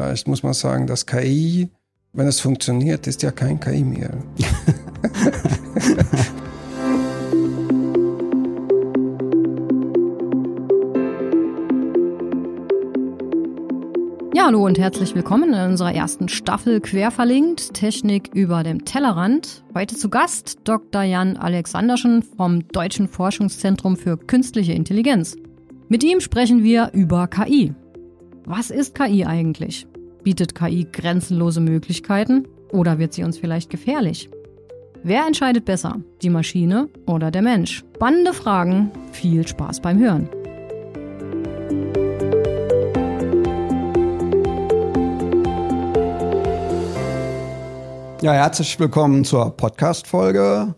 vielleicht muss man sagen, dass KI, wenn es funktioniert, ist ja kein KI mehr. Ja, hallo und herzlich willkommen in unserer ersten Staffel Querverlinkt, Technik über dem Tellerrand. Heute zu Gast Dr. Jan Alexanderschen vom Deutschen Forschungszentrum für Künstliche Intelligenz. Mit ihm sprechen wir über KI. Was ist KI eigentlich? Bietet KI grenzenlose Möglichkeiten oder wird sie uns vielleicht gefährlich? Wer entscheidet besser, die Maschine oder der Mensch? Spannende Fragen, viel Spaß beim Hören. Ja, herzlich willkommen zur Podcast-Folge.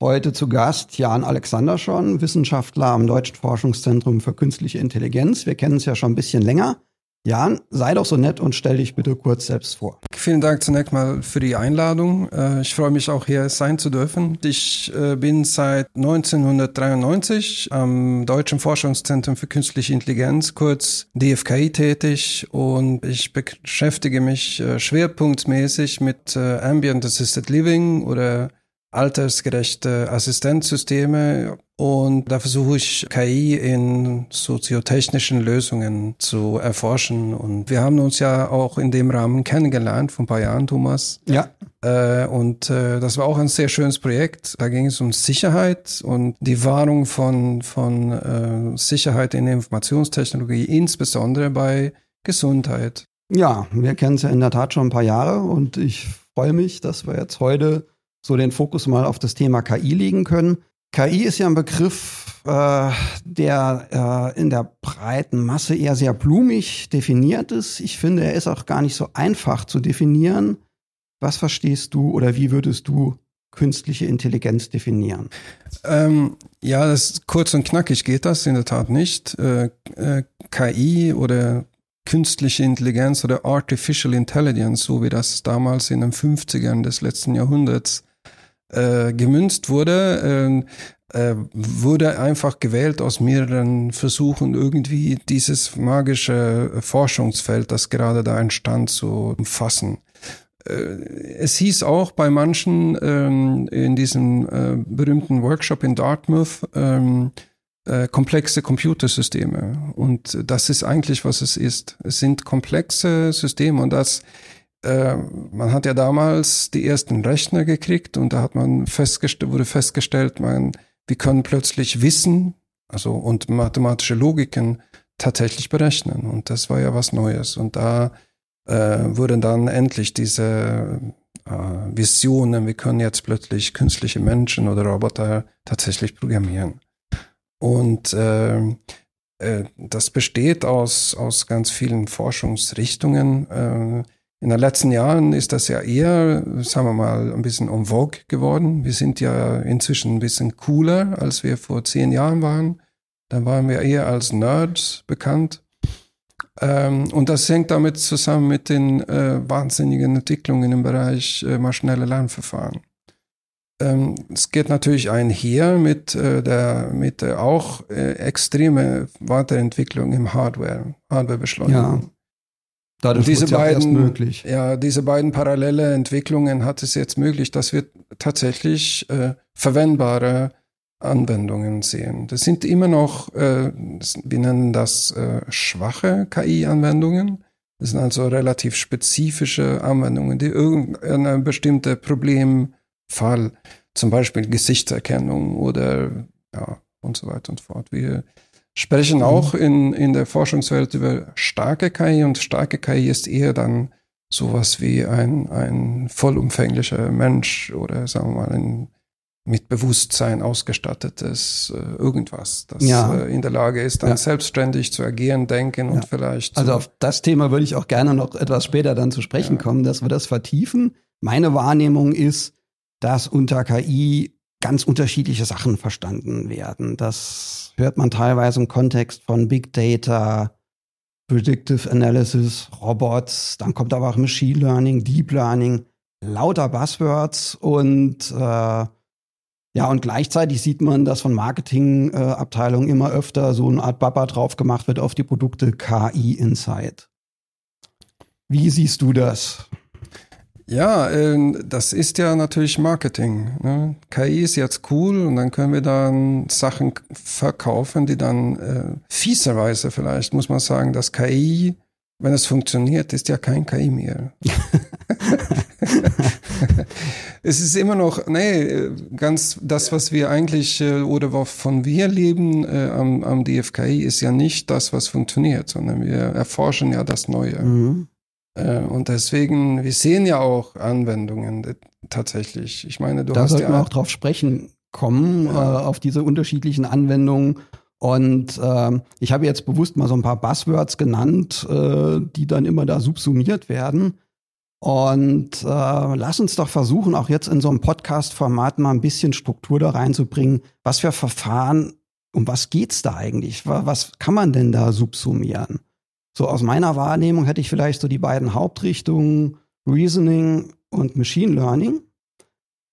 Heute zu Gast Jan Alexanderschon, Wissenschaftler am Deutschen Forschungszentrum für Künstliche Intelligenz. Wir kennen uns ja schon ein bisschen länger. Jan, sei doch so nett und stell dich bitte kurz selbst vor. Vielen Dank zunächst mal für die Einladung. Äh, ich freue mich auch hier sein zu dürfen. Ich äh, bin seit 1993 am Deutschen Forschungszentrum für Künstliche Intelligenz, kurz DFKI, tätig und ich beschäftige mich äh, schwerpunktmäßig mit Ambient Assisted Living oder altersgerechte Assistenzsysteme und da versuche ich KI in soziotechnischen Lösungen zu erforschen. Und wir haben uns ja auch in dem Rahmen kennengelernt vor ein paar Jahren, Thomas. Ja. Äh, und äh, das war auch ein sehr schönes Projekt. Da ging es um Sicherheit und die Wahrung von, von äh, Sicherheit in der Informationstechnologie, insbesondere bei Gesundheit. Ja, wir kennen es ja in der Tat schon ein paar Jahre und ich freue mich, dass wir jetzt heute so den Fokus mal auf das Thema KI legen können. KI ist ja ein Begriff, äh, der äh, in der breiten Masse eher sehr blumig definiert ist. Ich finde, er ist auch gar nicht so einfach zu definieren. Was verstehst du oder wie würdest du künstliche Intelligenz definieren? Ähm, ja, das kurz und knackig geht das in der Tat nicht. Äh, äh KI oder künstliche Intelligenz oder Artificial Intelligence, so wie das damals in den 50ern des letzten Jahrhunderts äh, gemünzt wurde, äh, äh, wurde einfach gewählt aus mehreren Versuchen, irgendwie dieses magische Forschungsfeld, das gerade da entstand, zu umfassen. Äh, es hieß auch bei manchen ähm, in diesem äh, berühmten Workshop in Dartmouth, ähm, äh, komplexe Computersysteme. Und das ist eigentlich, was es ist. Es sind komplexe Systeme und das äh, man hat ja damals die ersten Rechner gekriegt und da hat man festgestellt, wurde festgestellt, man, wir können plötzlich Wissen, also und mathematische Logiken tatsächlich berechnen. Und das war ja was Neues. Und da äh, wurden dann endlich diese äh, Visionen, wir können jetzt plötzlich künstliche Menschen oder Roboter tatsächlich programmieren. Und äh, äh, das besteht aus, aus ganz vielen Forschungsrichtungen. In den letzten Jahren ist das ja eher, sagen wir mal, ein bisschen en vogue geworden. Wir sind ja inzwischen ein bisschen cooler, als wir vor zehn Jahren waren. Da waren wir eher als Nerds bekannt. Ähm, und das hängt damit zusammen mit den äh, wahnsinnigen Entwicklungen im Bereich äh, maschinelle Lernverfahren. Ähm, es geht natürlich einher mit äh, der mit der auch extreme Weiterentwicklung im Hardware, Hardwarebeschleunigung. Ja. Dadurch diese beiden, möglich. Ja, diese beiden parallele Entwicklungen hat es jetzt möglich, dass wir tatsächlich äh, verwendbare Anwendungen sehen. Das sind immer noch, äh, wir nennen das äh, schwache KI-Anwendungen. Das sind also relativ spezifische Anwendungen, die irgendein bestimmter Problemfall, zum Beispiel Gesichtserkennung oder ja und so weiter und so fort. Wir sprechen auch in, in der Forschungswelt über starke KI und starke KI ist eher dann sowas wie ein, ein vollumfänglicher Mensch oder sagen wir mal ein mit Bewusstsein ausgestattetes äh, irgendwas, das ja. äh, in der Lage ist, dann ja. selbstständig zu agieren, denken ja. und vielleicht. Also auf das Thema würde ich auch gerne noch etwas später dann zu sprechen kommen, dass wir das vertiefen. Meine Wahrnehmung ist, dass unter KI ganz unterschiedliche Sachen verstanden werden. Das hört man teilweise im Kontext von Big Data, Predictive Analysis, Robots, dann kommt aber auch Machine Learning, Deep Learning, lauter Buzzwords und äh, ja, und gleichzeitig sieht man, dass von Marketingabteilungen äh, immer öfter so eine Art Baba drauf gemacht wird auf die Produkte KI Insight. Wie siehst du das? Ja, äh, das ist ja natürlich Marketing. Ne? KI ist jetzt cool und dann können wir dann Sachen verkaufen, die dann äh, fieserweise vielleicht, muss man sagen, dass KI, wenn es funktioniert, ist ja kein KI mehr. es ist immer noch, nee, ganz das, was wir eigentlich äh, oder wovon wir leben äh, am, am DFKI, ist ja nicht das, was funktioniert, sondern wir erforschen ja das Neue. Mhm. Äh, und deswegen, wir sehen ja auch Anwendungen äh, tatsächlich. Ich meine, du da hast ja auch drauf sprechen kommen, ja. äh, auf diese unterschiedlichen Anwendungen. Und äh, ich habe jetzt bewusst mal so ein paar Buzzwords genannt, äh, die dann immer da subsumiert werden. Und äh, lass uns doch versuchen, auch jetzt in so einem Podcast-Format mal ein bisschen Struktur da reinzubringen. Was für Verfahren, um was geht's da eigentlich? Was kann man denn da subsumieren? So aus meiner Wahrnehmung hätte ich vielleicht so die beiden Hauptrichtungen Reasoning und Machine Learning.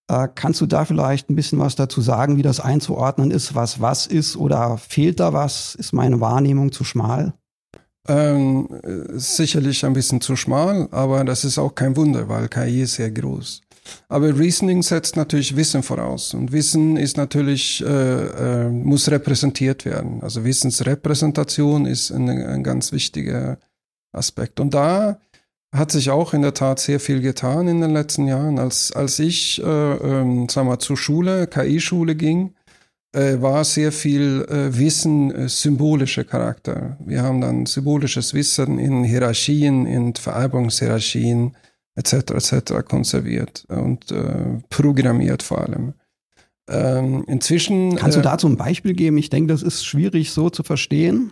Äh, kannst du da vielleicht ein bisschen was dazu sagen, wie das einzuordnen ist, was was ist oder fehlt da was? Ist meine Wahrnehmung zu schmal? Ähm, sicherlich ein bisschen zu schmal, aber das ist auch kein Wunder, weil KI ist sehr groß. Aber Reasoning setzt natürlich Wissen voraus und Wissen ist natürlich äh, äh, muss repräsentiert werden. Also Wissensrepräsentation ist ein, ein ganz wichtiger Aspekt. Und da hat sich auch in der Tat sehr viel getan in den letzten Jahren. Als als ich, äh, äh, sag mal, zur Schule, KI-Schule ging, äh, war sehr viel äh, Wissen äh, symbolischer Charakter. Wir haben dann symbolisches Wissen in Hierarchien, in Vererbungshierarchien etc. etc. konserviert und äh, programmiert vor allem. Ähm, inzwischen. Kannst du äh, dazu ein Beispiel geben? Ich denke, das ist schwierig so zu verstehen.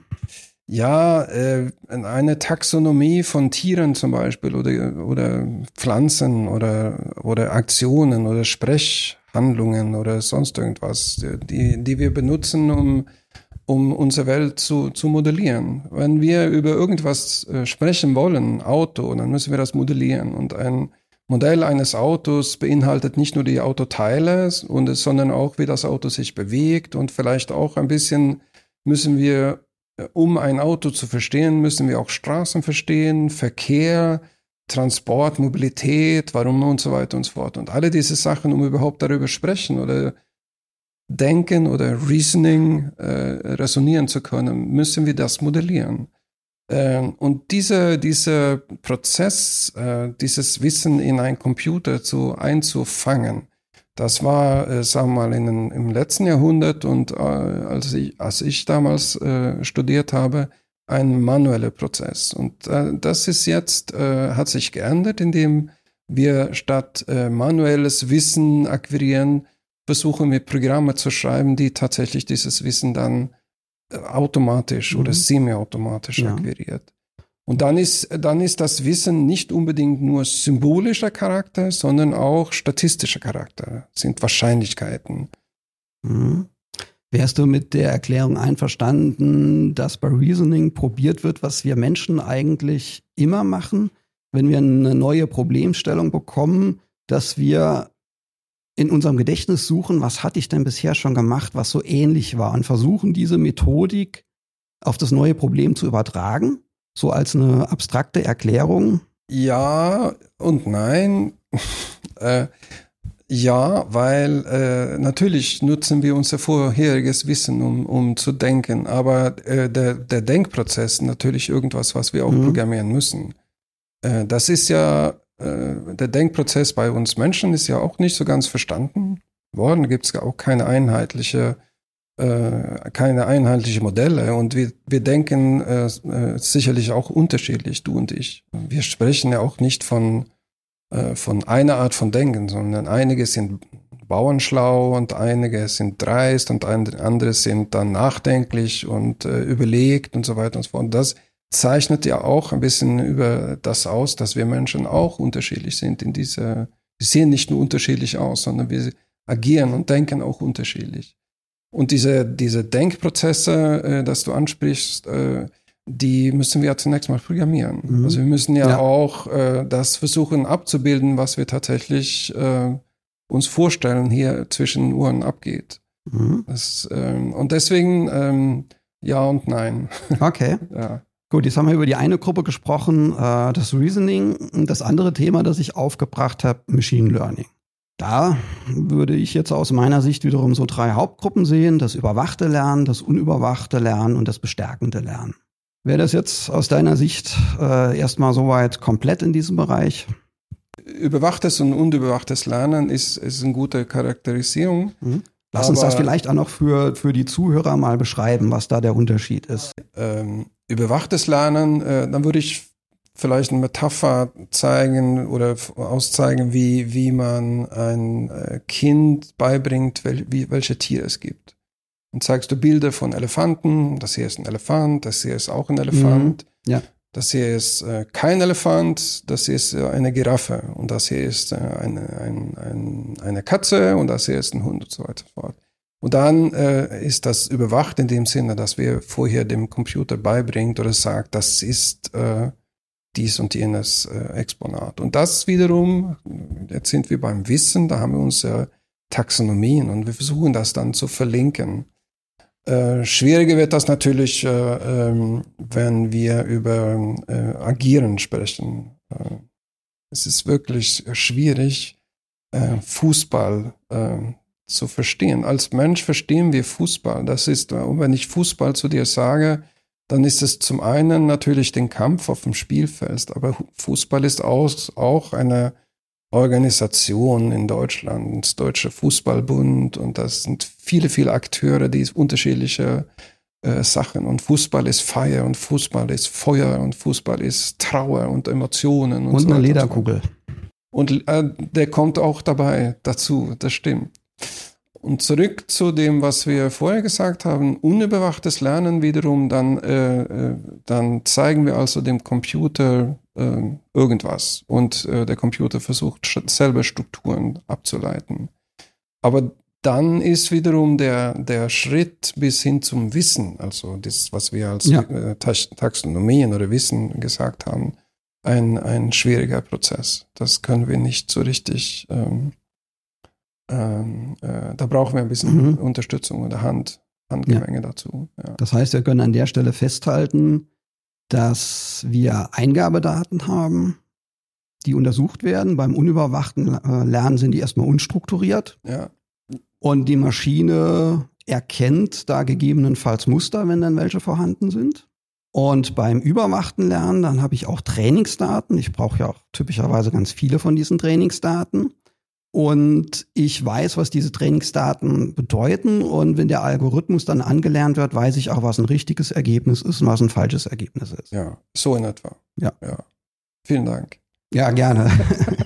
Ja, äh, eine Taxonomie von Tieren zum Beispiel oder, oder Pflanzen oder, oder Aktionen oder Sprechhandlungen oder sonst irgendwas, die, die wir benutzen, um, um unsere Welt zu, zu modellieren. Wenn wir über irgendwas äh, sprechen wollen, Auto, dann müssen wir das modellieren. Und ein Modell eines Autos beinhaltet nicht nur die Autoteile, und, sondern auch, wie das Auto sich bewegt und vielleicht auch ein bisschen müssen wir um ein Auto zu verstehen, müssen wir auch Straßen verstehen, Verkehr, Transport, Mobilität, warum und so weiter und so fort. Und alle diese Sachen, um überhaupt darüber sprechen oder denken oder Reasoning äh, resonieren zu können, müssen wir das modellieren. Ähm, und dieser diese Prozess, äh, dieses Wissen in einen Computer zu einzufangen, das war, äh, sagen wir mal, in, im letzten Jahrhundert und äh, als, ich, als ich damals äh, studiert habe, ein manueller Prozess. Und äh, das ist jetzt, äh, hat sich geändert, indem wir statt äh, manuelles Wissen akquirieren, versuchen wir Programme zu schreiben, die tatsächlich dieses Wissen dann äh, automatisch mhm. oder semi-automatisch ja. akquiriert. Und dann ist, dann ist das Wissen nicht unbedingt nur symbolischer Charakter, sondern auch statistischer Charakter, sind Wahrscheinlichkeiten. Mhm. Wärst du mit der Erklärung einverstanden, dass bei Reasoning probiert wird, was wir Menschen eigentlich immer machen, wenn wir eine neue Problemstellung bekommen, dass wir in unserem Gedächtnis suchen, was hatte ich denn bisher schon gemacht, was so ähnlich war und versuchen diese Methodik auf das neue Problem zu übertragen? so als eine abstrakte Erklärung? Ja und nein. äh, ja, weil äh, natürlich nutzen wir unser vorheriges Wissen, um, um zu denken, aber äh, der, der Denkprozess natürlich irgendwas, was wir auch mhm. programmieren müssen. Äh, das ist ja, äh, der Denkprozess bei uns Menschen ist ja auch nicht so ganz verstanden worden. Da gibt es auch keine einheitliche äh, keine einheitlichen Modelle und wir, wir denken äh, äh, sicherlich auch unterschiedlich, du und ich. Wir sprechen ja auch nicht von, äh, von einer Art von Denken, sondern einige sind bauernschlau und einige sind dreist und andere sind dann nachdenklich und überlegt und so weiter und so fort. Das zeichnet ja auch ein bisschen über das aus, dass wir Menschen auch unterschiedlich sind in dieser, wir sehen nicht nur unterschiedlich aus, sondern wir agieren und denken auch unterschiedlich. Und diese, diese Denkprozesse, äh, dass du ansprichst, äh, die müssen wir ja zunächst mal programmieren. Mhm. Also wir müssen ja, ja. auch äh, das versuchen abzubilden, was wir tatsächlich äh, uns vorstellen, hier zwischen Uhren abgeht. Mhm. Das, ähm, und deswegen ähm, ja und nein. Okay. ja. Gut, jetzt haben wir über die eine Gruppe gesprochen, äh, das Reasoning. Das andere Thema, das ich aufgebracht habe, Machine Learning. Da würde ich jetzt aus meiner Sicht wiederum so drei Hauptgruppen sehen. Das überwachte Lernen, das unüberwachte Lernen und das bestärkende Lernen. Wäre das jetzt aus deiner Sicht äh, erstmal soweit komplett in diesem Bereich? Überwachtes und unüberwachtes Lernen ist, ist eine gute Charakterisierung. Mhm. Lass uns das vielleicht auch noch für, für die Zuhörer mal beschreiben, was da der Unterschied ist. Ähm, überwachtes Lernen, äh, dann würde ich vielleicht eine Metapher zeigen oder auszeigen, wie, wie man ein äh, Kind beibringt, wel, wie, welche Tiere es gibt. Dann zeigst du Bilder von Elefanten, das hier ist ein Elefant, das hier ist auch ein Elefant. Mhm. Ja. Das hier ist äh, kein Elefant, das hier ist äh, eine Giraffe und das hier ist äh, eine, ein, ein, eine Katze und das hier ist ein Hund und so weiter fort. Und dann äh, ist das überwacht in dem Sinne, dass wir vorher dem Computer beibringt oder sagt, das ist äh, dies und jenes äh, Exponat. Und das wiederum, jetzt sind wir beim Wissen, da haben wir unsere Taxonomien und wir versuchen das dann zu verlinken. Äh, schwieriger wird das natürlich, äh, ähm, wenn wir über äh, Agieren sprechen. Äh, es ist wirklich schwierig, Fußball äh, zu verstehen. Als Mensch verstehen wir Fußball. Das ist, wenn ich Fußball zu dir sage, dann ist es zum einen natürlich den Kampf auf dem Spielfeld, aber Fußball ist auch, auch eine Organisation in Deutschland, das Deutsche Fußballbund und das sind viele, viele Akteure, die unterschiedliche äh, Sachen und Fußball ist Feier und Fußball ist Feuer und Fußball ist Trauer und Emotionen und, und so eine Lederkugel. Und, so. und äh, der kommt auch dabei dazu, das stimmt. Und zurück zu dem, was wir vorher gesagt haben, unüberwachtes Lernen wiederum, dann, äh, äh, dann zeigen wir also dem Computer äh, irgendwas und äh, der Computer versucht selber Strukturen abzuleiten. Aber dann ist wiederum der, der Schritt bis hin zum Wissen, also das, was wir als ja. äh, Taxonomien oder Wissen gesagt haben, ein, ein schwieriger Prozess. Das können wir nicht so richtig ähm, ähm, äh, da brauchen wir ein bisschen mhm. Unterstützung oder Hand, Handgemenge ja. dazu. Ja. Das heißt, wir können an der Stelle festhalten, dass wir Eingabedaten haben, die untersucht werden. Beim unüberwachten äh, Lernen sind die erstmal unstrukturiert. Ja. Und die Maschine erkennt da gegebenenfalls Muster, wenn dann welche vorhanden sind. Und beim überwachten Lernen, dann habe ich auch Trainingsdaten. Ich brauche ja auch typischerweise ganz viele von diesen Trainingsdaten. Und ich weiß, was diese Trainingsdaten bedeuten. Und wenn der Algorithmus dann angelernt wird, weiß ich auch, was ein richtiges Ergebnis ist und was ein falsches Ergebnis ist. Ja, so in etwa. Ja. ja. Vielen Dank. Ja, gerne.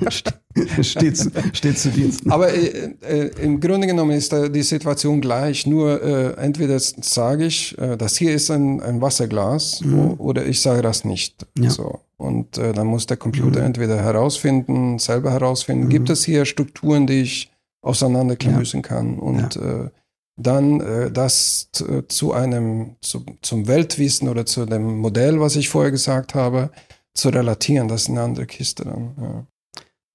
steht, steht zu Diensten. Aber äh, äh, im Grunde genommen ist äh, die Situation gleich. Nur äh, entweder sage ich, äh, das hier ist ein, ein Wasserglas mhm. oder ich sage das nicht. Ja. So. Und äh, dann muss der Computer mhm. entweder herausfinden, selber herausfinden, mhm. gibt es hier Strukturen, die ich auseinanderklamüsern ja. kann. Und ja. äh, dann äh, das zu einem, zu, zum Weltwissen oder zu dem Modell, was ich vorher gesagt habe, zu relatieren, das ist eine andere Kiste dann. Ja.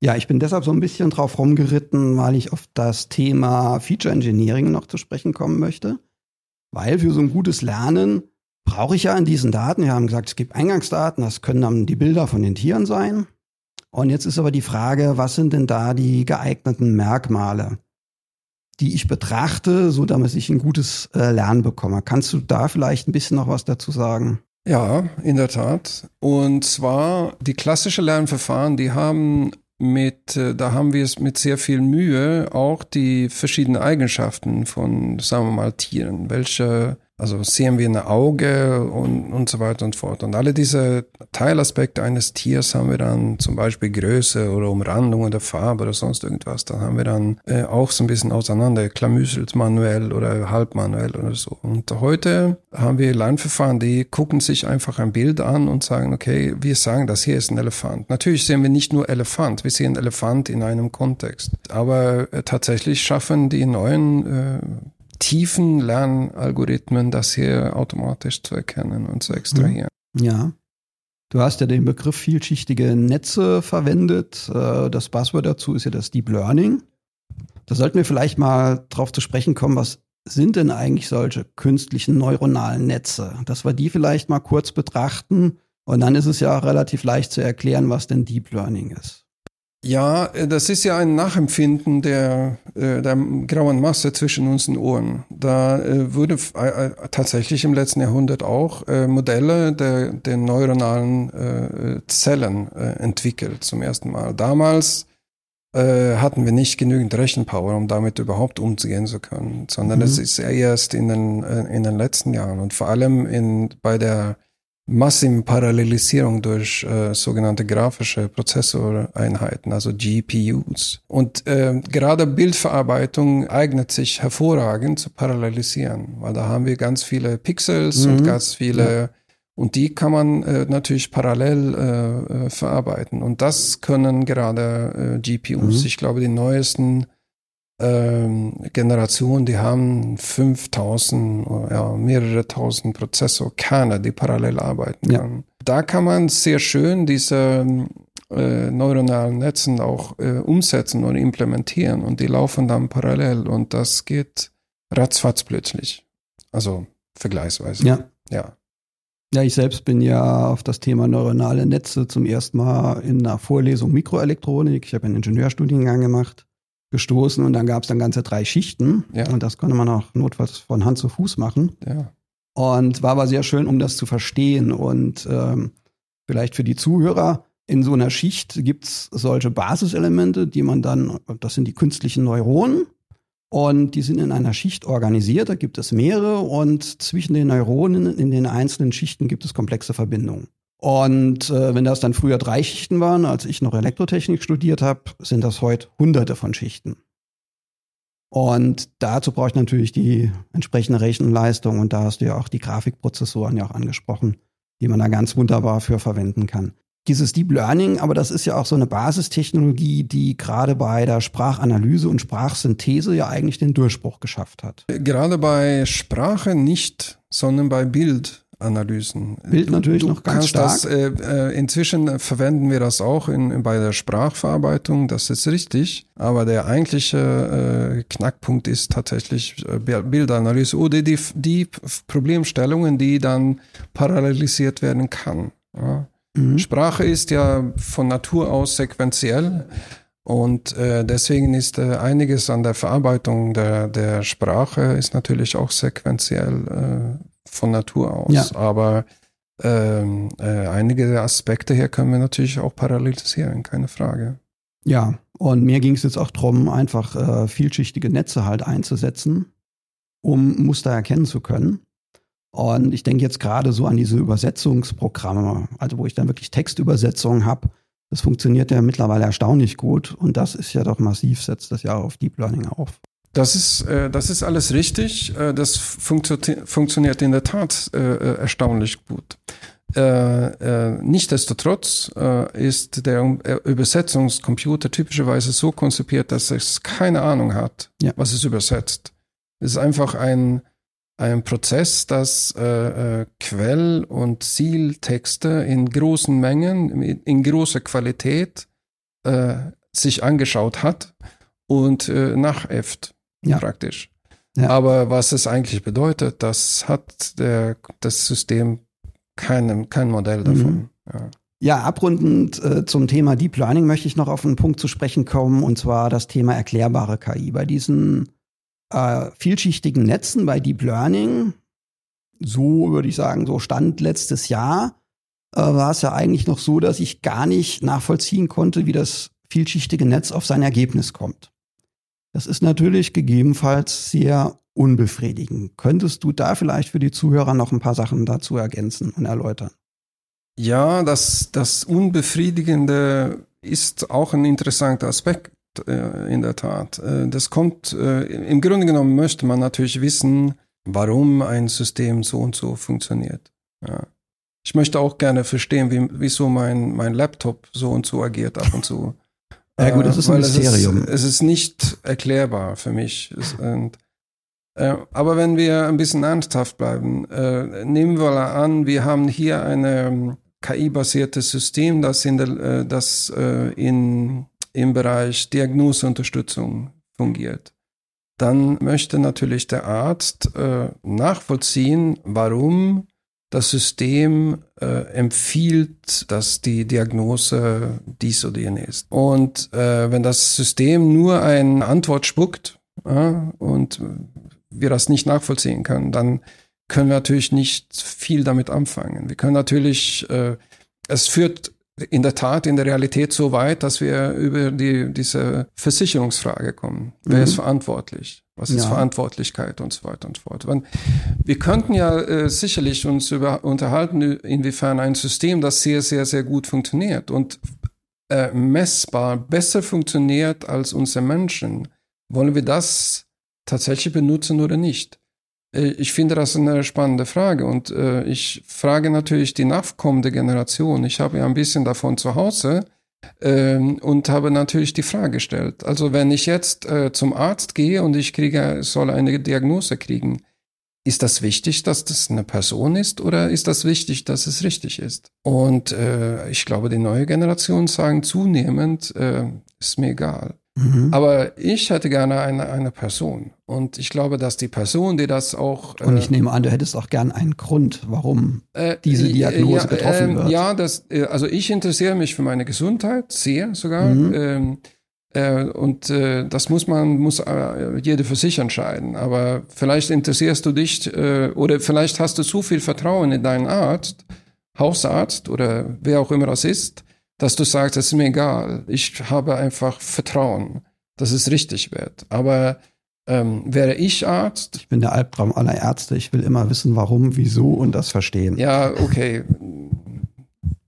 Ja, ich bin deshalb so ein bisschen drauf rumgeritten, weil ich auf das Thema Feature Engineering noch zu sprechen kommen möchte. Weil für so ein gutes Lernen brauche ich ja in diesen Daten, wir haben gesagt, es gibt Eingangsdaten, das können dann die Bilder von den Tieren sein. Und jetzt ist aber die Frage, was sind denn da die geeigneten Merkmale, die ich betrachte, so damit ich ein gutes äh, Lernen bekomme? Kannst du da vielleicht ein bisschen noch was dazu sagen? Ja, in der Tat. Und zwar die klassische Lernverfahren, die haben mit, äh, da haben wir es mit sehr viel Mühe auch die verschiedenen Eigenschaften von, sagen wir mal, Tieren. Welche also sehen wir ein Auge und, und so weiter und fort. Und alle diese Teilaspekte eines Tiers haben wir dann zum Beispiel Größe oder Umrandung oder Farbe oder sonst irgendwas. Dann haben wir dann äh, auch so ein bisschen auseinander, klamüselt manuell oder halbmanuell oder so. Und heute haben wir Lernverfahren, die gucken sich einfach ein Bild an und sagen, okay, wir sagen, das hier ist ein Elefant. Natürlich sehen wir nicht nur Elefant, wir sehen Elefant in einem Kontext. Aber äh, tatsächlich schaffen die neuen äh, tiefen Lernalgorithmen das hier automatisch zu erkennen und zu extrahieren. Ja. Du hast ja den Begriff vielschichtige Netze verwendet. Äh, das Buzzword dazu ist ja das Deep Learning. Da sollten wir vielleicht mal drauf zu sprechen kommen, was sind denn eigentlich solche künstlichen neuronalen Netze? Dass wir die vielleicht mal kurz betrachten. Und dann ist es ja auch relativ leicht zu erklären, was denn Deep Learning ist. Ja, äh, das ist ja ein Nachempfinden der, äh, der grauen Masse zwischen unseren Ohren. Da äh, wurde tatsächlich im letzten Jahrhundert auch Modelle der, der neuronalen Zellen entwickelt zum ersten Mal. Damals hatten wir nicht genügend Rechenpower, um damit überhaupt umzugehen zu können, sondern mhm. das ist erst in den, in den letzten Jahren und vor allem in, bei der massiven Parallelisierung durch äh, sogenannte grafische Prozessoreinheiten, also GPUs. Und äh, gerade Bildverarbeitung eignet sich hervorragend zu parallelisieren, weil da haben wir ganz viele Pixels mhm. und ganz viele ja. und die kann man äh, natürlich parallel äh, äh verarbeiten. Und das können gerade äh, GPUs. Mhm. Ich glaube, die neuesten ähm, Generationen, die haben 5000, ja, mehrere tausend Prozessorkerne, die parallel arbeiten ja. können. Da kann man sehr schön diese äh, neuronalen Netzen auch äh, umsetzen und implementieren und die laufen dann parallel und das geht ratzfatz plötzlich. Also vergleichsweise. Ja. Ja. Ja, ich selbst bin ja auf das Thema neuronale Netze zum ersten Mal in einer Vorlesung Mikroelektronik. Ich habe einen Ingenieurstudiengang gemacht gestoßen und dann gab es dann ganze drei Schichten ja. und das konnte man auch notfalls von Hand zu Fuß machen. Ja. Und war aber sehr schön, um das zu verstehen und ähm, vielleicht für die Zuhörer, in so einer Schicht gibt es solche Basiselemente, die man dann, das sind die künstlichen Neuronen und die sind in einer Schicht organisiert, da gibt es mehrere und zwischen den Neuronen in den einzelnen Schichten gibt es komplexe Verbindungen. Und äh, wenn das dann früher drei Schichten waren, als ich noch Elektrotechnik studiert habe, sind das heute hunderte von Schichten. Und dazu brauche ich natürlich die entsprechende Rechenleistung und da hast du ja auch die Grafikprozessoren ja auch angesprochen, die man da ganz wunderbar für verwenden kann. Dieses Deep Learning, aber das ist ja auch so eine Basistechnologie, die gerade bei der Sprachanalyse und Sprachsynthese ja eigentlich den Durchbruch geschafft hat. Gerade bei Sprache nicht, sondern bei Bild Analysen. Bild natürlich du, noch ganz stark. Das, äh, äh, inzwischen verwenden wir das auch in, bei der Sprachverarbeitung, das ist richtig. Aber der eigentliche äh, Knackpunkt ist tatsächlich äh, Bildanalyse oder die, die Problemstellungen, die dann parallelisiert werden kann. Ja. Mhm. Sprache ist ja von Natur aus sequenziell. Und äh, deswegen ist äh, einiges an der Verarbeitung der, der Sprache ist natürlich auch sequenziell äh, von Natur aus. Ja. Aber ähm, äh, einige Aspekte hier können wir natürlich auch parallelisieren, keine Frage. Ja, und mir ging es jetzt auch darum, einfach äh, vielschichtige Netze halt einzusetzen, um Muster erkennen zu können. Und ich denke jetzt gerade so an diese Übersetzungsprogramme, also wo ich dann wirklich Textübersetzungen habe. Das funktioniert ja mittlerweile erstaunlich gut und das ist ja doch massiv, setzt das ja auf Deep Learning auf. Das ist, äh, das ist alles richtig. Äh, das funktio funktioniert in der Tat äh, äh erstaunlich gut. Äh, äh, Nichtsdestotrotz äh, ist der Übersetzungscomputer typischerweise so konzipiert, dass es keine Ahnung hat, ja. was es übersetzt. Es ist einfach ein, ein Prozess, das äh, Quell- und Zieltexte in großen Mengen, in, in großer Qualität äh, sich angeschaut hat und äh, nachäfft ja. praktisch. Ja. Aber was es eigentlich bedeutet, das hat der, das System kein, kein Modell mhm. davon. Mhm. Ja. Ja, abrundend äh, zum Thema Deep Learning möchte ich noch auf einen Punkt zu sprechen kommen, und zwar das Thema erklärbare KI. Bei diesen äh, vielschichtigen Netzen bei Deep Learning, so würde ich sagen, so stand letztes Jahr, äh, war es ja eigentlich noch so, dass ich gar nicht nachvollziehen konnte, wie das vielschichtige Netz auf sein Ergebnis kommt. Das ist natürlich gegebenenfalls sehr unbefriedigend. Könntest du da vielleicht für die Zuhörer noch ein paar Sachen dazu ergänzen und erläutern? Ja, das, das Unbefriedigende ist auch ein interessanter Aspekt äh, in der Tat. Äh, das kommt, äh, im Grunde genommen möchte man natürlich wissen, warum ein System so und so funktioniert. Ja. Ich möchte auch gerne verstehen, wie, wieso mein, mein Laptop so und so agiert ab und zu. Ja gut, das ist ein Mysterium. Es ist, es ist, nicht erklärbar für mich. Es, und, äh, aber wenn wir ein bisschen ernsthaft bleiben, äh, nehmen wir an, wir haben hier ein ähm, KI-basiertes System, das, in, der, äh, das äh, in, im Bereich Diagnoseunterstützung fungiert. dann möchte natürlich der Arzt äh, nachvollziehen, warum das System äh, empfiehlt, dass die Diagnose dies oder jene ist. Und äh, wenn das System nur eine Antwort spuckt äh, und wir das nicht nachvollziehen können, dann können wir natürlich nicht viel damit anfangen. Wir können natürlich, äh, es führt in der Tat in der Realität so weit, dass wir über die, diese Versicherungsfrage kommen. Wer mhm. ist verantwortlich? Was ist ja. Verantwortlichkeit und so weiter und so fort. Wir könnten ja äh, sicherlich uns über, unterhalten, inwiefern ein System, das sehr, sehr, sehr gut funktioniert und äh, messbar besser funktioniert als unsere Menschen, wollen wir das tatsächlich benutzen oder nicht? Äh, ich finde das eine spannende Frage und äh, ich frage natürlich die nachkommende Generation. Ich habe ja ein bisschen davon zu Hause ähm, und habe natürlich die Frage gestellt. Also wenn ich jetzt äh, zum Arzt gehe und ich kriege, soll eine Diagnose kriegen, ist das wichtig, dass das eine Person ist oder ist das wichtig, dass es richtig ist? Und äh, ich glaube, die neue Generation sagen zunehmend, äh, ist mir egal. Mhm. Aber ich hätte gerne eine, eine Person. Und ich glaube, dass die Person, die das auch. Und ich äh, nehme an, du hättest auch gern einen Grund, warum äh, diese Diagnose ja, getroffen äh, wird. Ja, das, äh, also ich interessiere mich für meine Gesundheit sehr sogar. Mhm. Ähm, äh, und äh, das muss man, muss äh, jede für sich entscheiden. Aber vielleicht interessierst du dich äh, oder vielleicht hast du zu viel Vertrauen in deinen Arzt, Hausarzt oder wer auch immer das ist, dass du sagst, es ist mir egal, ich habe einfach Vertrauen, dass es richtig wird. Aber ähm, wäre ich Arzt? Ich bin der Albtraum aller Ärzte. Ich will immer wissen, warum, wieso und das verstehen. Ja, okay.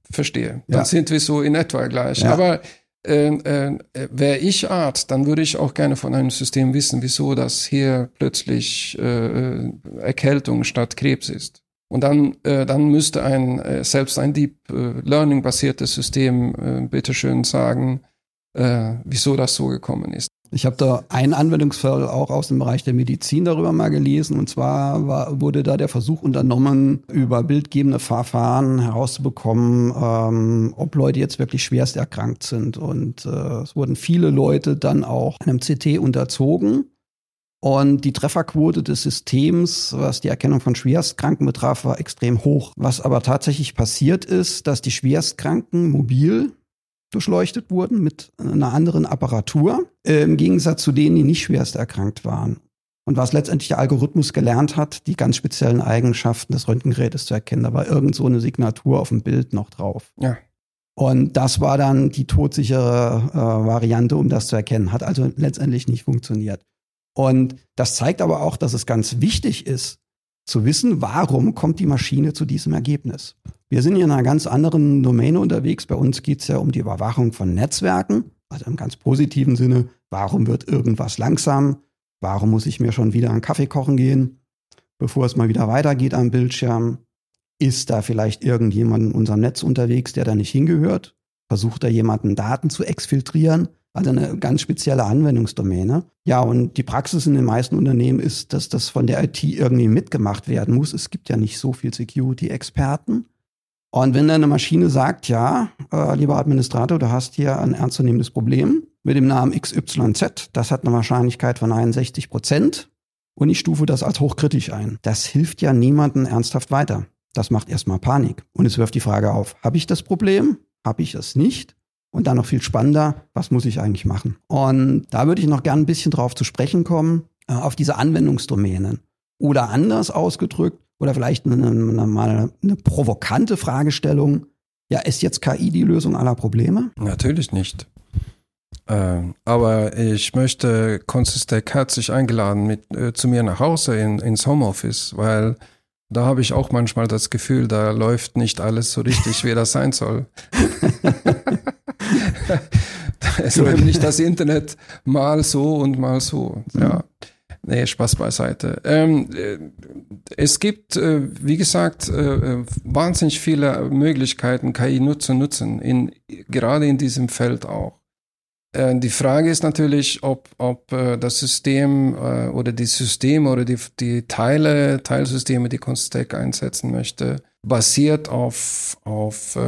Verstehe. Dann ja. sind wir so in etwa gleich. Ja. Aber äh, äh, wäre ich Arzt, dann würde ich auch gerne von einem System wissen, wieso das hier plötzlich äh, Erkältung statt Krebs ist. Und dann, äh, dann müsste ein äh, selbst ein Deep äh, Learning basiertes System äh, bitteschön sagen, äh, wieso das so gekommen ist. Ich habe da einen Anwendungsfall auch aus dem Bereich der Medizin darüber mal gelesen. Und zwar war, wurde da der Versuch unternommen, über bildgebende Verfahren herauszubekommen, ähm, ob Leute jetzt wirklich schwerst erkrankt sind. Und äh, es wurden viele Leute dann auch einem CT unterzogen. Und die Trefferquote des Systems, was die Erkennung von Schwerstkranken betraf, war extrem hoch. Was aber tatsächlich passiert ist, dass die Schwerstkranken mobil durchleuchtet wurden mit einer anderen Apparatur, äh, im Gegensatz zu denen, die nicht schwerst erkrankt waren. Und was letztendlich der Algorithmus gelernt hat, die ganz speziellen Eigenschaften des Röntgengerätes zu erkennen. Da war irgend so eine Signatur auf dem Bild noch drauf. Ja. Und das war dann die todsichere äh, Variante, um das zu erkennen. Hat also letztendlich nicht funktioniert. Und das zeigt aber auch, dass es ganz wichtig ist, zu wissen, warum kommt die Maschine zu diesem Ergebnis. Wir sind hier in einer ganz anderen Domäne unterwegs. Bei uns geht es ja um die Überwachung von Netzwerken, also im ganz positiven Sinne, warum wird irgendwas langsam? Warum muss ich mir schon wieder einen Kaffee kochen gehen, bevor es mal wieder weitergeht am Bildschirm? Ist da vielleicht irgendjemand in unserem Netz unterwegs, der da nicht hingehört? Versucht da jemanden Daten zu exfiltrieren? Also eine ganz spezielle Anwendungsdomäne. Ja, und die Praxis in den meisten Unternehmen ist, dass das von der IT irgendwie mitgemacht werden muss. Es gibt ja nicht so viel Security-Experten. Und wenn eine Maschine sagt, ja, äh, lieber Administrator, du hast hier ein ernstzunehmendes Problem mit dem Namen XYZ, das hat eine Wahrscheinlichkeit von 61 Prozent und ich stufe das als hochkritisch ein. Das hilft ja niemandem ernsthaft weiter. Das macht erstmal Panik. Und es wirft die Frage auf, habe ich das Problem? Habe ich es nicht? Und dann noch viel spannender, was muss ich eigentlich machen? Und da würde ich noch gern ein bisschen drauf zu sprechen kommen, äh, auf diese Anwendungsdomänen. Oder anders ausgedrückt, oder vielleicht eine, eine, mal eine provokante Fragestellung. Ja, ist jetzt KI die Lösung aller Probleme? Natürlich nicht. Äh, aber ich möchte Consistec herzlich eingeladen mit, äh, zu mir nach Hause in, ins Homeoffice, weil da habe ich auch manchmal das Gefühl, da läuft nicht alles so richtig, wie das sein soll. da ist nämlich das Internet mal so und mal so. Ja. Nee, Spaß beiseite. Ähm, äh, es gibt, äh, wie gesagt, äh, wahnsinnig viele Möglichkeiten, KI zu nutzen, in, gerade in diesem Feld auch. Äh, die Frage ist natürlich, ob, ob äh, das System äh, oder die Systeme oder die, die Teile, Teilsysteme, die Constack einsetzen möchte, basiert auf, auf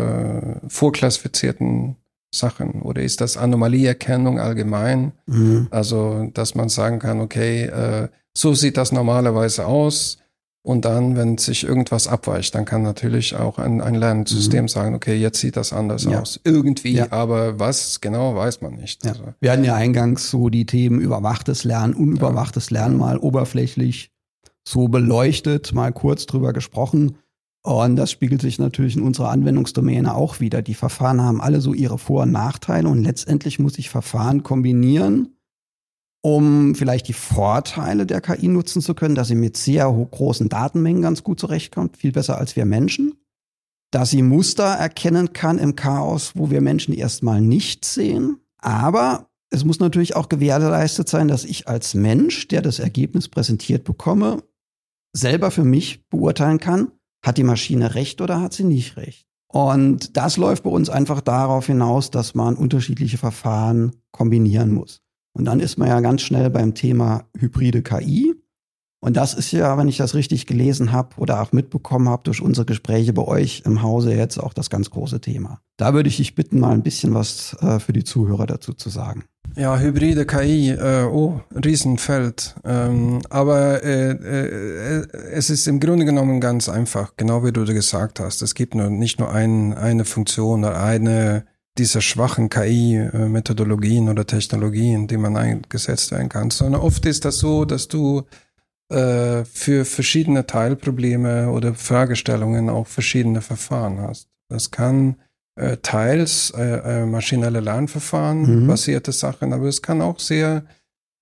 vorklassifizierten Sachen? Oder ist das Anomalieerkennung allgemein? Mhm. Also, dass man sagen kann, okay, äh, so sieht das normalerweise aus. Und dann, wenn sich irgendwas abweicht, dann kann natürlich auch ein, ein Lernsystem mhm. sagen, okay, jetzt sieht das anders ja. aus. Irgendwie, ja. aber was genau, weiß man nicht. Ja. Also. Wir hatten ja eingangs so die Themen überwachtes Lernen, unüberwachtes Lernen mal oberflächlich so beleuchtet, mal kurz drüber gesprochen. Und das spiegelt sich natürlich in unserer Anwendungsdomäne auch wieder. Die Verfahren haben alle so ihre Vor- und Nachteile und letztendlich muss ich Verfahren kombinieren, um vielleicht die Vorteile der KI nutzen zu können, dass sie mit sehr großen Datenmengen ganz gut zurechtkommt, viel besser als wir Menschen, dass sie Muster erkennen kann im Chaos, wo wir Menschen erstmal nicht sehen, aber es muss natürlich auch gewährleistet sein, dass ich als Mensch, der das Ergebnis präsentiert bekomme, selber für mich beurteilen kann, hat die Maschine recht oder hat sie nicht recht. Und das läuft bei uns einfach darauf hinaus, dass man unterschiedliche Verfahren kombinieren muss. Und dann ist man ja ganz schnell beim Thema hybride KI. Und das ist ja, wenn ich das richtig gelesen habe oder auch mitbekommen habe durch unsere Gespräche bei euch im Hause jetzt auch das ganz große Thema. Da würde ich dich bitten, mal ein bisschen was äh, für die Zuhörer dazu zu sagen. Ja, hybride KI, äh, oh, Riesenfeld. Ähm, aber äh, äh, es ist im Grunde genommen ganz einfach, genau wie du gesagt hast. Es gibt nur nicht nur ein, eine Funktion oder eine dieser schwachen KI-Methodologien oder Technologien, die man eingesetzt werden kann, sondern oft ist das so, dass du äh, für verschiedene Teilprobleme oder Fragestellungen auch verschiedene Verfahren hast. Das kann äh, teils äh, äh maschinelle Lernverfahren mhm. basierte Sachen, aber es kann auch sehr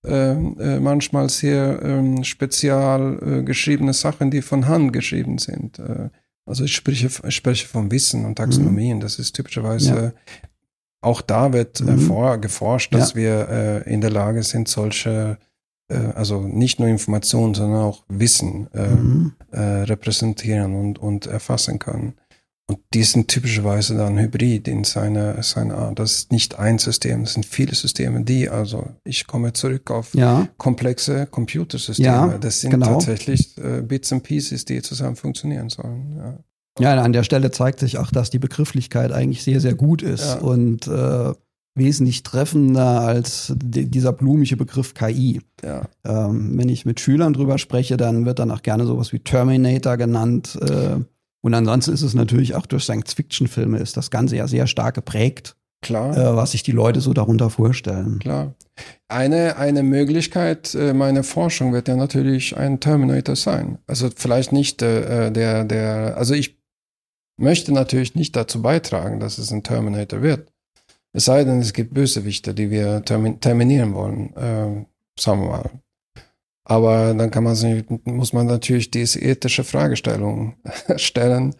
äh, äh, manchmal sehr ähm, spezial geschriebene Sachen, die von Hand geschrieben sind. Also ich spreche, ich spreche vom Wissen und Taxonomien. Mhm. Das ist typischerweise, ja. auch da wird äh, mhm. vor, geforscht, dass ja. wir äh, in der Lage sind, solche, also nicht nur Informationen, sondern auch Wissen äh, mhm. äh, repräsentieren und, und erfassen können. Und die sind typischerweise dann hybrid in seiner, seiner Art. Das ist nicht ein System, das sind viele Systeme, die, also ich komme zurück auf ja. komplexe Computersysteme. Ja, das sind genau. tatsächlich äh, Bits and Pieces, die zusammen funktionieren sollen. Ja. Ja, an der Stelle zeigt sich auch, dass die Begrifflichkeit eigentlich sehr, sehr gut ist und äh, wesentlich treffender als dieser blumige Begriff KI. Ja. Ähm, wenn ich mit Schülern drüber spreche, dann wird dann auch gerne sowas wie Terminator genannt. Äh, und ansonsten ist es natürlich auch durch Science-Fiction-Filme ist das Ganze ja sehr stark geprägt. Klar. Äh, was sich die Leute so darunter vorstellen. Klar. Eine, eine Möglichkeit äh, meiner Forschung wird ja natürlich ein Terminator sein. Also vielleicht nicht äh, der, der, also ich möchte natürlich nicht dazu beitragen, dass es ein Terminator wird. Es sei denn, es gibt Bösewichte, die wir termin terminieren wollen, äh, sagen wir mal. Aber dann kann man sich, muss man natürlich diese ethische Fragestellung stellen.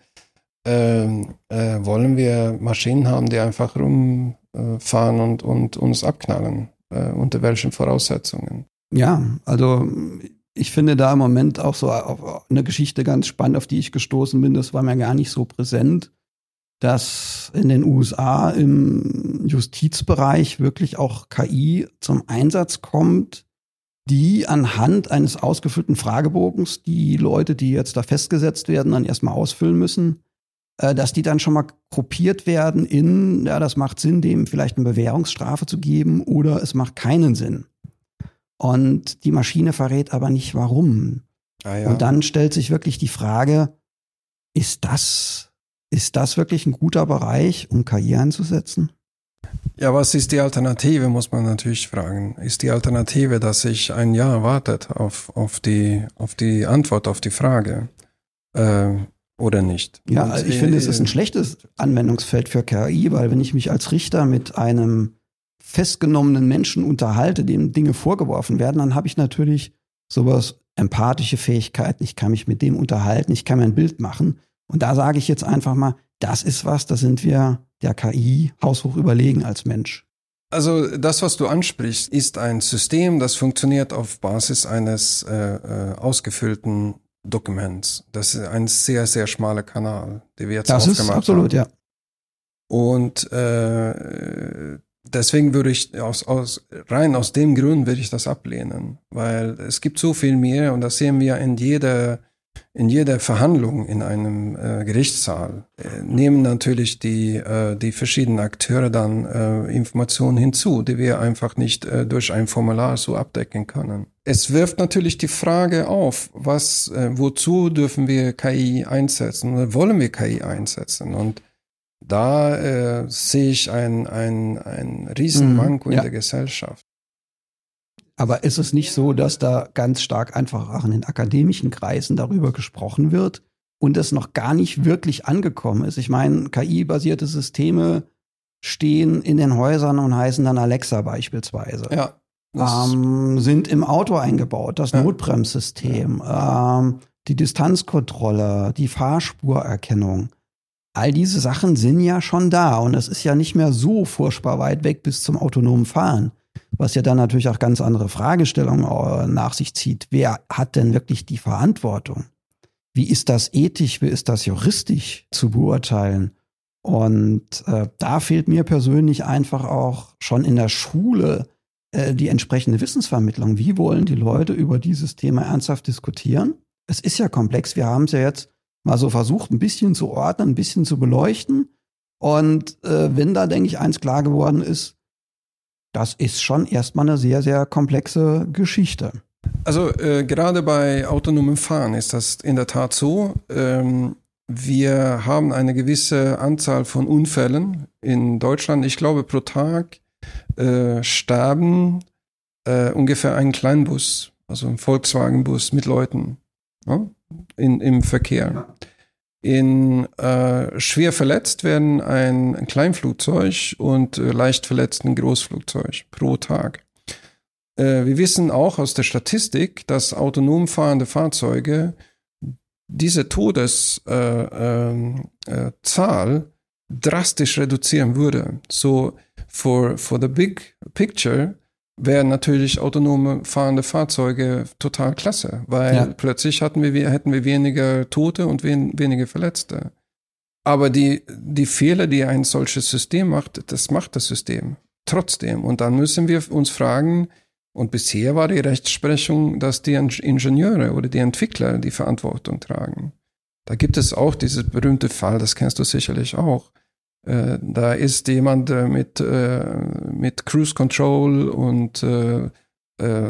Ähm, äh, wollen wir Maschinen haben, die einfach rumfahren und, und uns abknallen? Äh, unter welchen Voraussetzungen? Ja, also ich finde da im Moment auch so eine Geschichte ganz spannend, auf die ich gestoßen bin. Das war mir gar nicht so präsent, dass in den USA im Justizbereich wirklich auch KI zum Einsatz kommt, die anhand eines ausgefüllten Fragebogens die Leute, die jetzt da festgesetzt werden, dann erstmal ausfüllen müssen, äh, dass die dann schon mal gruppiert werden in, ja, das macht Sinn, dem vielleicht eine Bewährungsstrafe zu geben oder es macht keinen Sinn. Und die Maschine verrät aber nicht warum. Ah, ja. Und dann stellt sich wirklich die Frage, ist das, ist das wirklich ein guter Bereich, um KI einzusetzen? Ja, was ist die Alternative, muss man natürlich fragen. Ist die Alternative, dass sich ein Jahr wartet auf, auf, die, auf die Antwort auf die Frage äh, oder nicht? Ja, also ich finde, es ist ein schlechtes Anwendungsfeld für KI, weil wenn ich mich als Richter mit einem festgenommenen Menschen unterhalte, dem Dinge vorgeworfen werden, dann habe ich natürlich sowas empathische Fähigkeiten. Ich kann mich mit dem unterhalten, ich kann mir ein Bild machen. Und da sage ich jetzt einfach mal, das ist was, da sind wir der KI haushoch überlegen als Mensch. Also das, was du ansprichst, ist ein System, das funktioniert auf Basis eines äh, äh, ausgefüllten Dokuments. Das ist ein sehr, sehr schmaler Kanal, den wir jetzt das aufgemacht ist absolut, haben. ja. Und äh, deswegen würde ich aus, aus rein aus dem Grund würde ich das ablehnen, weil es gibt so viel mehr und das sehen wir in jeder in jeder Verhandlung in einem äh, Gerichtssaal äh, nehmen natürlich die, äh, die verschiedenen Akteure dann äh, Informationen hinzu, die wir einfach nicht äh, durch ein Formular so abdecken können. Es wirft natürlich die Frage auf, was, äh, wozu dürfen wir KI einsetzen oder wollen wir KI einsetzen? Und da äh, sehe ich ein, ein, ein Riesenmanko mhm, ja. in der Gesellschaft. Aber ist es nicht so, dass da ganz stark einfach auch in den akademischen Kreisen darüber gesprochen wird und es noch gar nicht wirklich angekommen ist? Ich meine, KI-basierte Systeme stehen in den Häusern und heißen dann Alexa beispielsweise. Ja. Ähm, sind im Auto eingebaut, das ja. Notbremssystem, ähm, die Distanzkontrolle, die Fahrspurerkennung. All diese Sachen sind ja schon da und es ist ja nicht mehr so furchtbar weit weg bis zum autonomen Fahren was ja dann natürlich auch ganz andere Fragestellungen äh, nach sich zieht. Wer hat denn wirklich die Verantwortung? Wie ist das ethisch, wie ist das juristisch zu beurteilen? Und äh, da fehlt mir persönlich einfach auch schon in der Schule äh, die entsprechende Wissensvermittlung. Wie wollen die Leute über dieses Thema ernsthaft diskutieren? Es ist ja komplex. Wir haben es ja jetzt mal so versucht, ein bisschen zu ordnen, ein bisschen zu beleuchten. Und äh, wenn da, denke ich, eins klar geworden ist, das ist schon erstmal eine sehr, sehr komplexe Geschichte. Also äh, gerade bei autonomem Fahren ist das in der Tat so. Ähm, wir haben eine gewisse Anzahl von Unfällen in Deutschland. Ich glaube, pro Tag äh, sterben äh, ungefähr ein Kleinbus, also ein Volkswagen-Bus mit Leuten ja, in, im Verkehr. In äh, schwer verletzt werden ein, ein Kleinflugzeug und äh, leicht verletzt ein Großflugzeug pro Tag. Äh, wir wissen auch aus der Statistik, dass autonom fahrende Fahrzeuge diese Todeszahl äh, äh, drastisch reduzieren würde. So for, for the big picture wären natürlich autonome fahrende Fahrzeuge total klasse, weil ja. plötzlich hatten wir, hätten wir weniger Tote und wen, weniger Verletzte. Aber die, die Fehler, die ein solches System macht, das macht das System trotzdem. Und dann müssen wir uns fragen, und bisher war die Rechtsprechung, dass die Ingenieure oder die Entwickler die Verantwortung tragen. Da gibt es auch dieses berühmte Fall, das kennst du sicherlich auch, äh, da ist jemand äh, mit, äh, mit Cruise Control und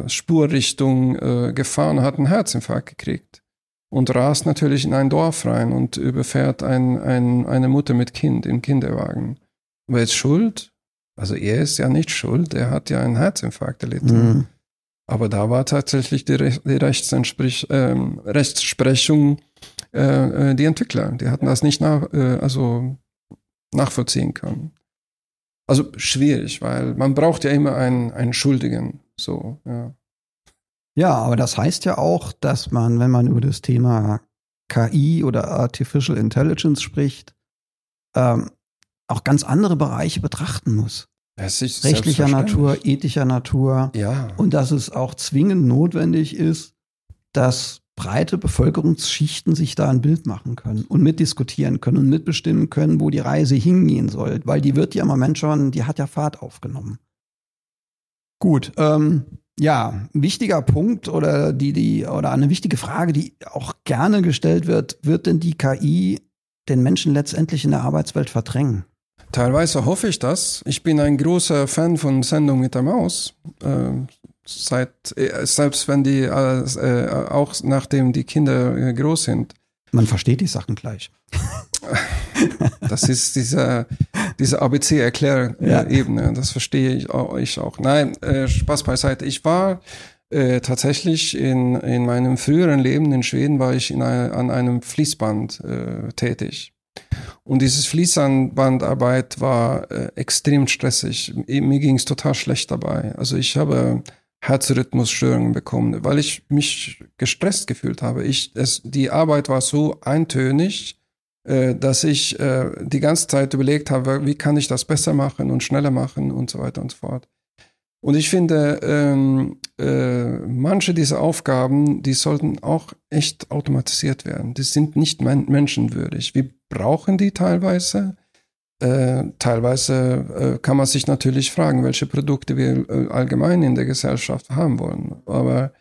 Spurrichtung gefahren, hat einen Herzinfarkt gekriegt und rast natürlich in ein Dorf rein und überfährt ein, ein, eine Mutter mit Kind im Kinderwagen. Wer ist schuld? Also er ist ja nicht schuld, er hat ja einen Herzinfarkt erlitten. Mhm. Aber da war tatsächlich die, Re die ähm, Rechtsprechung äh, die Entwickler. Die hatten das nicht nach, äh, also nachvollziehen kann. Also schwierig, weil man braucht ja immer einen, einen Schuldigen. So, ja. Ja, aber das heißt ja auch, dass man, wenn man über das Thema KI oder Artificial Intelligence spricht, ähm, auch ganz andere Bereiche betrachten muss. Rechtlicher Natur, ethischer Natur. Ja. Und dass es auch zwingend notwendig ist, dass breite Bevölkerungsschichten sich da ein Bild machen können und mitdiskutieren können und mitbestimmen können, wo die Reise hingehen soll. Weil die wird ja im Moment schon, die hat ja Fahrt aufgenommen. Gut, ähm, ja, ein wichtiger Punkt oder die, die, oder eine wichtige Frage, die auch gerne gestellt wird, wird denn die KI den Menschen letztendlich in der Arbeitswelt verdrängen? Teilweise hoffe ich das. Ich bin ein großer Fan von Sendung mit der Maus. Äh, seit, äh, selbst wenn die, äh, auch nachdem die Kinder äh, groß sind. Man versteht die Sachen gleich. das ist diese, diese ABC-Erklärebene, ja. das verstehe ich auch, ich auch. Nein, äh, Spaß beiseite. Ich war äh, tatsächlich in, in meinem früheren Leben in Schweden war ich in ein, an einem Fließband äh, tätig. Und dieses Fließbandarbeit war äh, extrem stressig. Mir ging es total schlecht dabei. Also ich habe Herzrhythmusstörungen bekommen, weil ich mich gestresst gefühlt habe. Ich, es, die Arbeit war so eintönig, äh, dass ich äh, die ganze Zeit überlegt habe, wie kann ich das besser machen und schneller machen und so weiter und so fort. Und ich finde, ähm, äh, manche dieser Aufgaben, die sollten auch echt automatisiert werden. Die sind nicht men menschenwürdig. Wir brauchen die teilweise, äh, teilweise äh, kann man sich natürlich fragen, welche Produkte wir äh, allgemein in der Gesellschaft haben wollen. Aber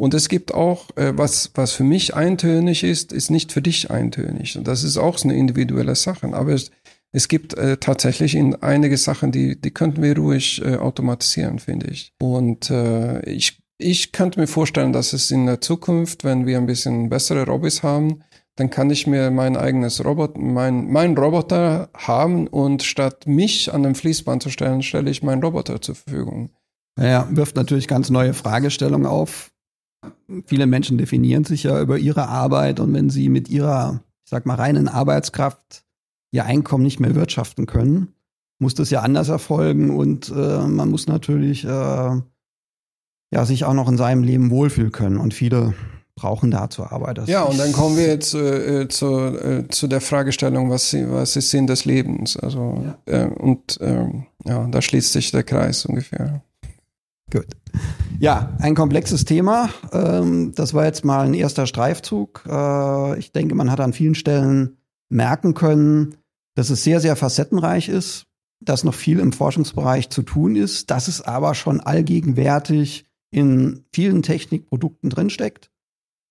Und es gibt auch, äh, was, was für mich eintönig ist, ist nicht für dich eintönig. Und das ist auch eine individuelle Sache. Aber es, es gibt äh, tatsächlich in einige Sachen, die, die könnten wir ruhig äh, automatisieren, finde ich. Und äh, ich, ich könnte mir vorstellen, dass es in der Zukunft, wenn wir ein bisschen bessere Robis haben, dann kann ich mir mein eigenes Robot, mein, mein Roboter haben und statt mich an dem Fließband zu stellen, stelle ich meinen Roboter zur Verfügung. Ja, wirft natürlich ganz neue Fragestellungen auf viele Menschen definieren sich ja über ihre Arbeit und wenn sie mit ihrer, ich sag mal, reinen Arbeitskraft ihr Einkommen nicht mehr wirtschaften können, muss das ja anders erfolgen und äh, man muss natürlich äh, ja sich auch noch in seinem Leben wohlfühlen können und viele brauchen dazu Arbeit. Das ja, und dann kommen wir jetzt äh, zu, äh, zu der Fragestellung, was, was ist Sinn des Lebens? Also ja. Äh, und ähm, ja, da schließt sich der Kreis ungefähr. Gut. Ja, ein komplexes Thema. Ähm, das war jetzt mal ein erster Streifzug. Äh, ich denke, man hat an vielen Stellen merken können, dass es sehr, sehr facettenreich ist, dass noch viel im Forschungsbereich zu tun ist, dass es aber schon allgegenwärtig in vielen Technikprodukten drinsteckt.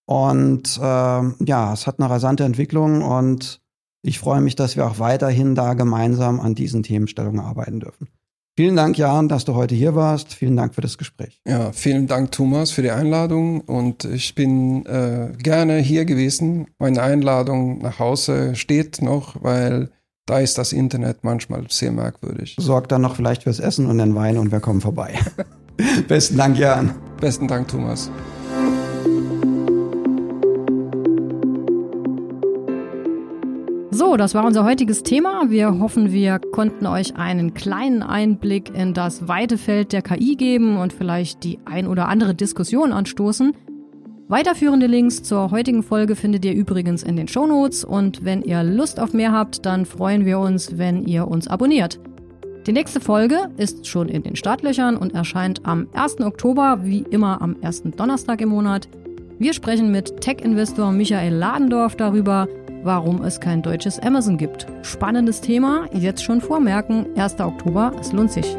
Und äh, ja, es hat eine rasante Entwicklung und ich freue mich, dass wir auch weiterhin da gemeinsam an diesen Themenstellungen arbeiten dürfen. Vielen Dank, Jan, dass du heute hier warst. Vielen Dank für das Gespräch. Ja, vielen Dank, Thomas, für die Einladung. Und ich bin äh, gerne hier gewesen. Meine Einladung nach Hause steht noch, weil da ist das Internet manchmal sehr merkwürdig. Sorgt dann noch vielleicht fürs Essen und den Wein und wir kommen vorbei. Besten Dank, Jan. Besten Dank, Thomas. Das war unser heutiges Thema. Wir hoffen, wir konnten euch einen kleinen Einblick in das weite Feld der KI geben und vielleicht die ein oder andere Diskussion anstoßen. Weiterführende Links zur heutigen Folge findet ihr übrigens in den Shownotes und wenn ihr Lust auf mehr habt, dann freuen wir uns, wenn ihr uns abonniert. Die nächste Folge ist schon in den Startlöchern und erscheint am 1. Oktober, wie immer am ersten Donnerstag im Monat. Wir sprechen mit Tech-Investor Michael Ladendorf darüber, warum es kein deutsches Amazon gibt. Spannendes Thema, jetzt schon vormerken, 1. Oktober, es lohnt sich.